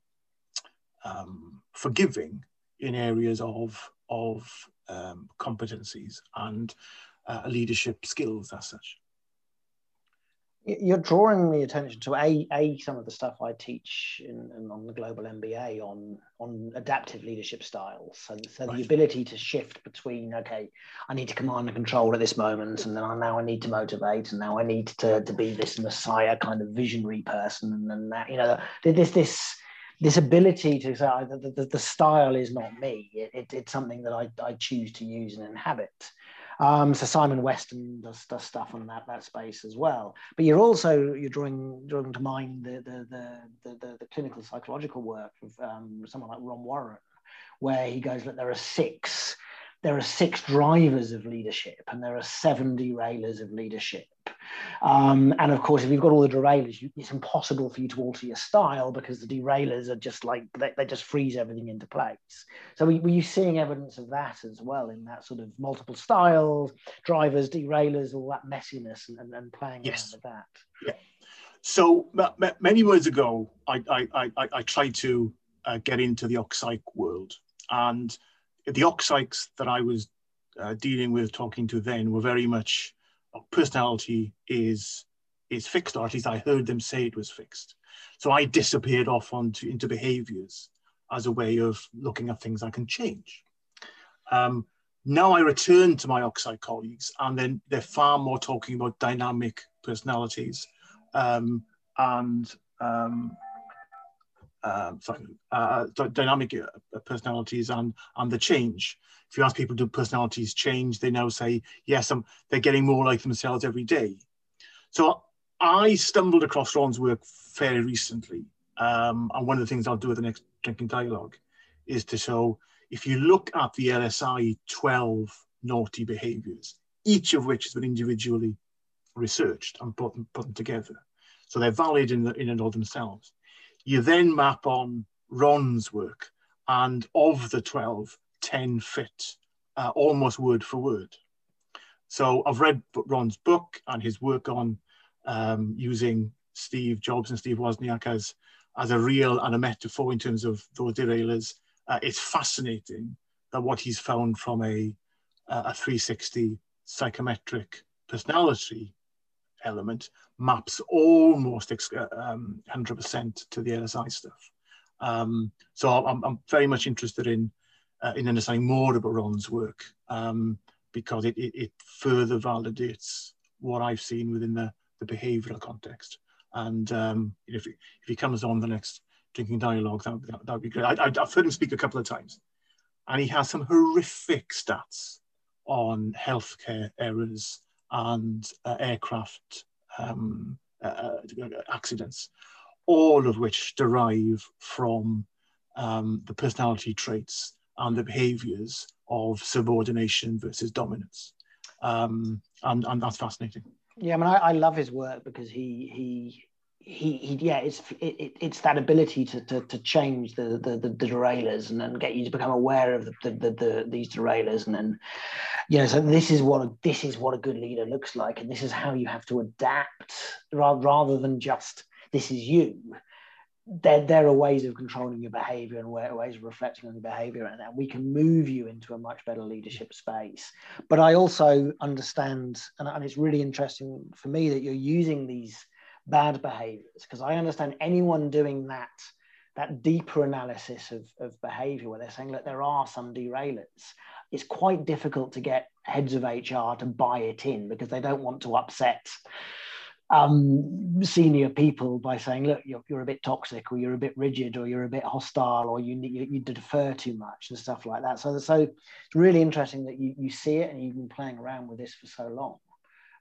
um, forgiving in areas of of um, competencies and uh, leadership skills as such you're drawing the attention to a, a some of the stuff I teach in, in, on the global MBA on on adaptive leadership styles. So, so right. the ability to shift between okay, I need to command and control at this moment, and then I, now I need to motivate, and now I need to, to be this messiah kind of visionary person, and then that you know this this this ability to say the, the, the style is not me. It, it, it's something that I, I choose to use and inhabit. Um, so Simon Weston does, does stuff on that that space as well. But you're also you're drawing drawing to mind the the the the, the clinical psychological work of um, someone like Ron Warren, where he goes, look, there are six there are six drivers of leadership and there are seven derailers of leadership. Um, and of course, if you've got all the derailers, you, it's impossible for you to alter your style because the derailers are just like they, they just freeze everything into place. So, were, were you seeing evidence of that as well in that sort of multiple styles, drivers, derailers, all that messiness, and, and, playing yes. around with that? Yeah. So many years ago, I, I, I, I tried to uh, get into the OCPSYCH world, and the OCPSYCHs that I was uh, dealing with, talking to then, were very much uh, personality is is fixed, or at least I heard them say it was fixed. So I disappeared off onto into behaviors as a way of looking at things I can change. Um, now I return to my OCPSYCH colleagues, and then they're far more talking about dynamic personalities um, and um, uh, sorry, uh, dynamic uh, personalities and and the change. If you ask people, do personalities change? They now say yes. Um, they're getting more like themselves every day. So I stumbled across Ron's work fairly recently, um, and one of the things I'll do at the next drinking dialogue is to show if you look at the LSI 12 naughty behaviors, each of which has been individually researched and put, put together. So they're valid in, the, in and of themselves. You then map on Ron's work, and of the 12, 10 fit uh, almost word for word. So I've read Ron's book and his work on um, using Steve Jobs and Steve Wozniak as, as a real and a metaphor in terms of those derailers. Uh, it's fascinating that what he's found from a, a 360 psychometric personality element maps almost uh, um, 100% to the LSI stuff. Um, so I'm, I'm, very much interested in uh, in understanding more about Ron's work um, because it, it, it, further validates what I've seen within the, the behavioural context. And um, if, he, if he comes on the next drinking dialogue, that, would be great. I, have heard him speak a couple of times, and he has some horrific stats on healthcare errors and uh, aircraft um, uh, uh, accidents, all of which derive from um, the personality traits and the behaviors of subordination versus dominance. Um, and, and that's fascinating. Yeah, I mean, I, I love his work because he he he, he yeah, it's it, it's that ability to, to, to change the, the, the derailers and then get you to become aware of the, the, the, the, these derailers and then you know so this is what a, this is what a good leader looks like and this is how you have to adapt rather, rather than just this is you. There, there are ways of controlling your behavior and ways of reflecting on your behavior and we can move you into a much better leadership space. But i also understand and, and it's really interesting for me that you're using these bad behaviors because i understand anyone doing that that deeper analysis of, of behavior where they're saying look there are some derailers it's quite difficult to get heads of hr to buy it in because they don't want to upset um, senior people by saying look you're, you're a bit toxic or you're a bit rigid or you're a bit hostile or you, you, you defer too much and stuff like that. So, so it's really interesting that you, you see it and you've been playing around with this for so long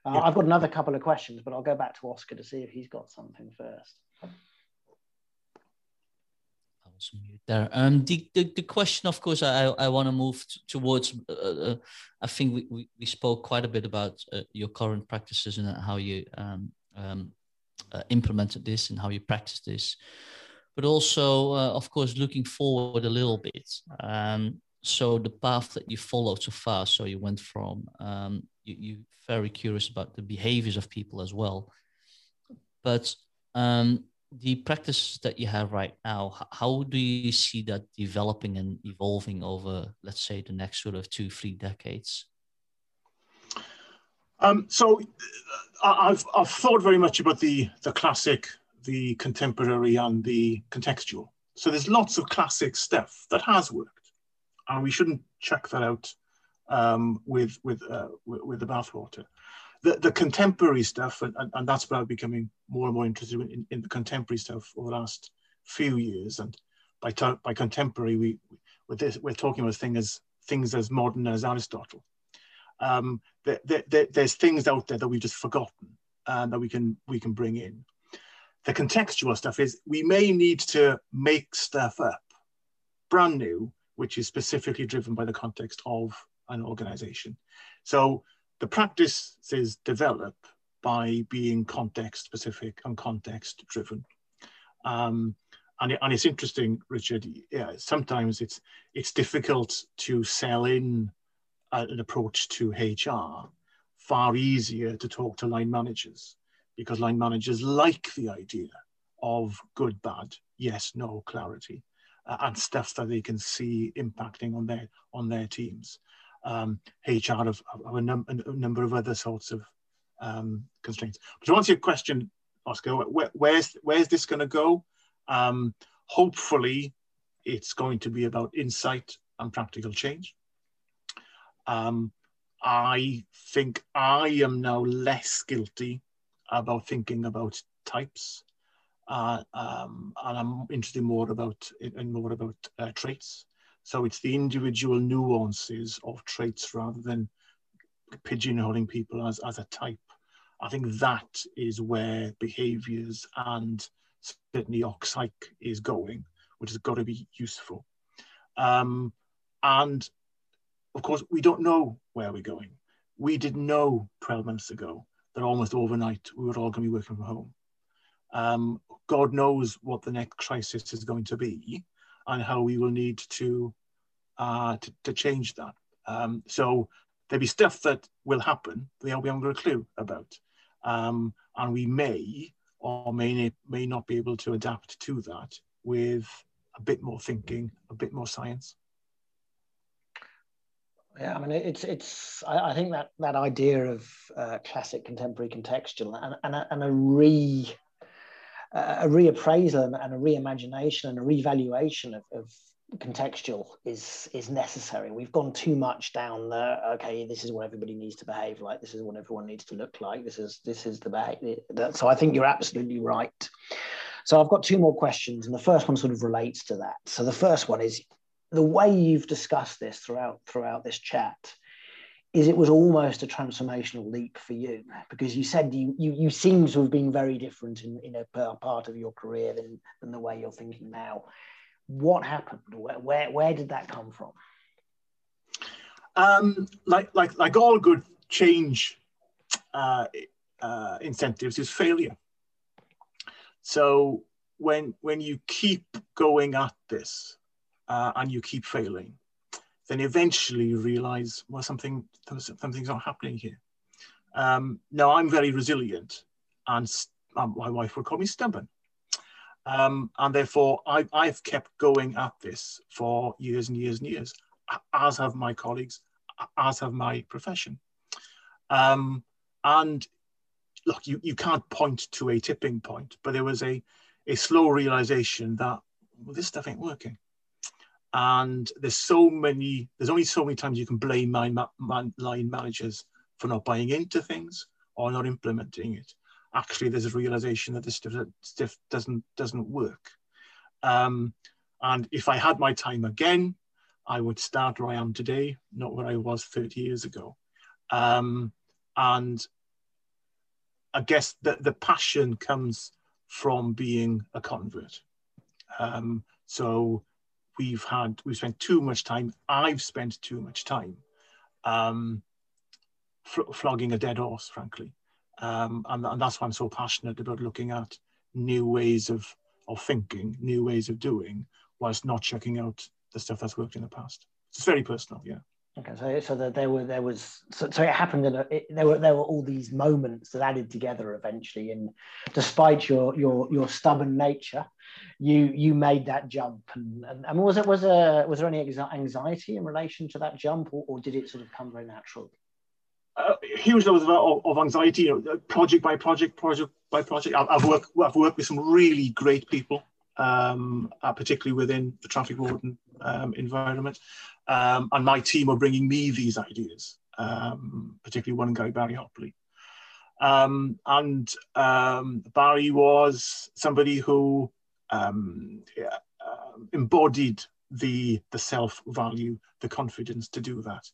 uh, yeah. I've got another couple of questions, but I'll go back to Oscar to see if he's got something first. there. Um, the, the, the question, of course, I, I want to move towards. Uh, uh, I think we, we, we, spoke quite a bit about uh, your current practices and how you um, um, uh, implemented this and how you practice this, but also, uh, of course, looking forward a little bit. Um, so the path that you followed so far. So you went from um, you you very curious about the behaviors of people as well, but um, the practice that you have right now, how do you see that developing and evolving over, let's say, the next sort of two, three decades? Um, so uh, I've, I've thought very much about the, the classic, the contemporary and the contextual. So there's lots of classic stuff that has worked and we shouldn't check that out um, with, with, uh, with, the bathwater the, the contemporary stuff, and, and, and that's where I'm becoming more and more interested in, in the contemporary stuff over the last few years. And by by contemporary, we with this we're talking about things as things as modern as Aristotle. Um, there, there, there's things out there that we've just forgotten and that we can we can bring in. The contextual stuff is we may need to make stuff up, brand new, which is specifically driven by the context of an organization. So the practices develop by being context specific and context driven. Um, and, it, and it's interesting, Richard, yeah, sometimes it's, it's difficult to sell in an approach to HR, far easier to talk to line managers because line managers like the idea of good, bad, yes, no clarity uh, and stuff that they can see impacting on their, on their teams um, HR of, of a, num a, number of other sorts of um, constraints. But to answer your question, Oscar, where, where's where's this going to go? Um, hopefully, it's going to be about insight and practical change. Um, I think I am now less guilty about thinking about types, uh, um, and I'm interested more about in more about uh, traits. So it's the individual nuances of traits rather than pigeonholing people as, as a type. I think that is where behaviors and certainly OxPsych is going, which has got to be useful. Um, and of course, we don't know where we're going. We didn't know 12 months ago that almost overnight we were all going to be working from home. Um, God knows what the next crisis is going to be and how we will need to uh, to, to, change that. Um, so there'll be stuff that will happen that we haven't got a clue about, um, and we may or may may not be able to adapt to that with a bit more thinking, a bit more science. Yeah, I mean, it's it's. I, I think that that idea of uh, classic contemporary contextual and and a, and a re a reappraisal and a reimagination and a revaluation of, of contextual is is necessary. We've gone too much down the okay, this is what everybody needs to behave like, this is what everyone needs to look like, this is this is the behavior. So I think you're absolutely right. So I've got two more questions, and the first one sort of relates to that. So the first one is the way you've discussed this throughout throughout this chat is it was almost a transformational leap for you because you said you you, you seem to have been very different in, in a part of your career than, than the way you're thinking now what happened? Where, where, where did that come from? Um, like, like, like all good change uh, uh, incentives is failure. So when, when you keep going at this uh, and you keep failing, then eventually you realize, well, something, something's not happening here. Um, now I'm very resilient and um, my wife would call me stubborn. Um, and therefore, I, I've kept going at this for years and years and years, as have my colleagues, as have my profession. Um, and look, you, you can't point to a tipping point, but there was a, a slow realization that well, this stuff ain't working. And there's so many, there's only so many times you can blame line, line managers for not buying into things or not implementing it actually there's a realization that this stuff, doesn't doesn't work. Um, and if I had my time again, I would start where I am today, not where I was 30 years ago. Um, and I guess that the passion comes from being a convert. Um, so we've had, we've spent too much time, I've spent too much time um, flogging a dead horse, frankly. Um, and, and that's why I'm so passionate about looking at new ways of, of thinking, new ways of doing, whilst not checking out the stuff that's worked in the past. it's very personal. Yeah. Okay, so so that there were there was so, so it happened in a, it, there were there were all these moments that added together eventually, and despite your your your stubborn nature, you you made that jump, and and, and was it was a was there any anxiety in relation to that jump, or, or did it sort of come very natural? Uh, huge levels of, of, anxiety, you know, project by project, project by project. I've, I've worked I've worked with some really great people, um, uh, particularly within the traffic warden um, environment. Um, and my team are bringing me these ideas, um, particularly one guy, Barry Hopley. Um, and um, Barry was somebody who yeah, uh, embodied the, the self value, the confidence to do that.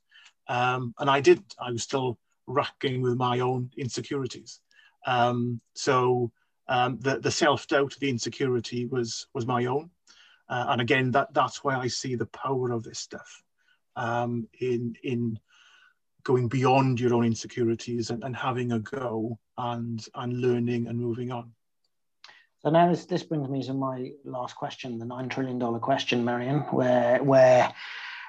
And I didn't. I was still racking with my own insecurities. so the, the self doubt, the insecurity was, was my own. Uh, and again, that, that's why I see the power of this stuff um, in, in going beyond your own insecurities and, and having a go and, and learning and moving on. So now this, this brings me to my last question, the $9 trillion question, Meirion, where, where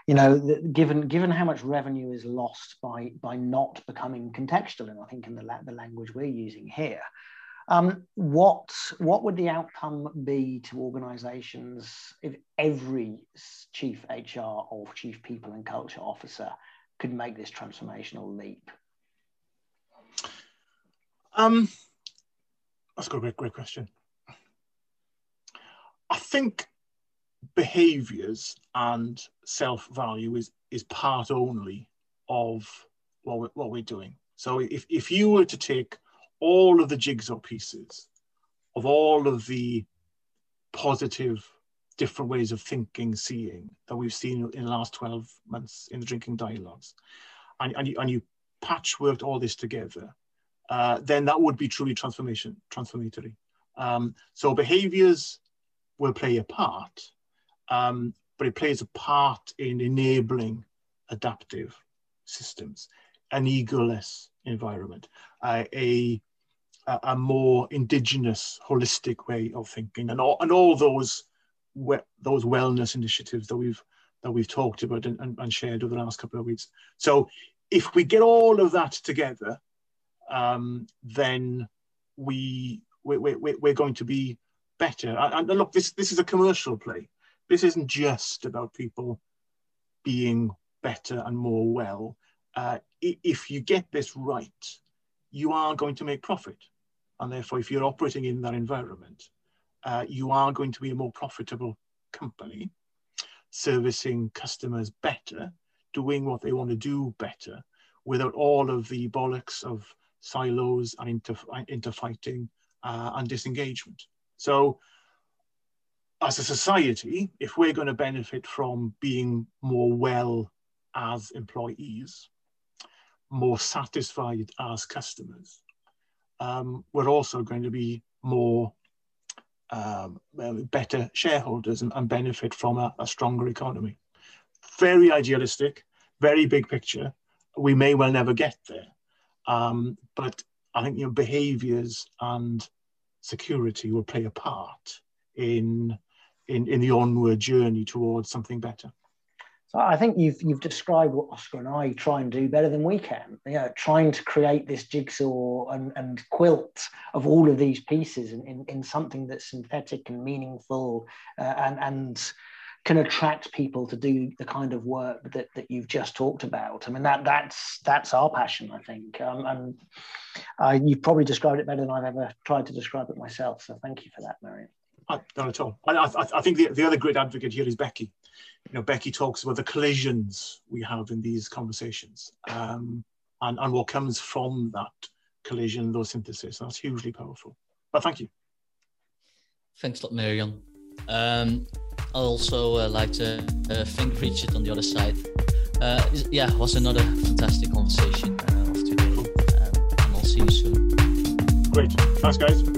you know, given given how much revenue is lost by by not becoming contextual, and I think in the, la- the language we're using here, um, what what would the outcome be to organisations if every chief HR or chief people and culture officer could make this transformational leap? Um, that's a great, great question. I think behaviours and self value is is part only of what we're, what we're doing. So if, if you were to take all of the jigsaw pieces of all of the positive different ways of thinking, seeing that we've seen in the last 12 months in the drinking dialogues, and, and, you, and you patchworked all this together, uh, then that would be truly transformation, transformatory. Um, so behaviors will play a part, um, but it plays a part in enabling adaptive systems, an egoless environment, uh, a a, a more indigenous, holistic way of thinking, and all and all those we, those wellness initiatives that we've that we've talked about and, and, and, shared over the last couple of weeks. So if we get all of that together, um, then we, we, we, we're going to be better. And, and look, this, this is a commercial play. This isn't just about people being better and more well. Uh, if you get this right, you are going to make profit. And therefore, if you're operating in that environment, uh, you are going to be a more profitable company, servicing customers better, doing what they want to do better, without all of the bollocks of silos and inter, interfighting uh, and disengagement. So, as a society, if we're going to benefit from being more well as employees, more satisfied as customers, um, we're also going to be more um, better shareholders and, and benefit from a, a, stronger economy. Very idealistic, very big picture. We may well never get there, um, but I think you know behaviours and security will play a part in in in the onward journey towards something better. I think you've you've described what Oscar and I try and do better than we can. You know, trying to create this jigsaw and, and quilt of all of these pieces in, in, in something that's synthetic and meaningful uh, and and can attract people to do the kind of work that, that you've just talked about. I mean that that's that's our passion, I think. Um, and uh, you've probably described it better than I've ever tried to describe it myself. So thank you for that, Meirion. Uh, not at all. I, I, I think the, the other great advocate here is Becky you know, Becky talks about the collisions we have in these conversations um, and, and what comes from that collision, those synthesis. That's hugely powerful. But thank you. Thanks a lot, Meirion. Um, I also uh, like to uh, thank Richard on the other side. Uh, yeah, it was another fantastic conversation uh, of today. Um, and I'll see you soon. Great. Thanks, guys.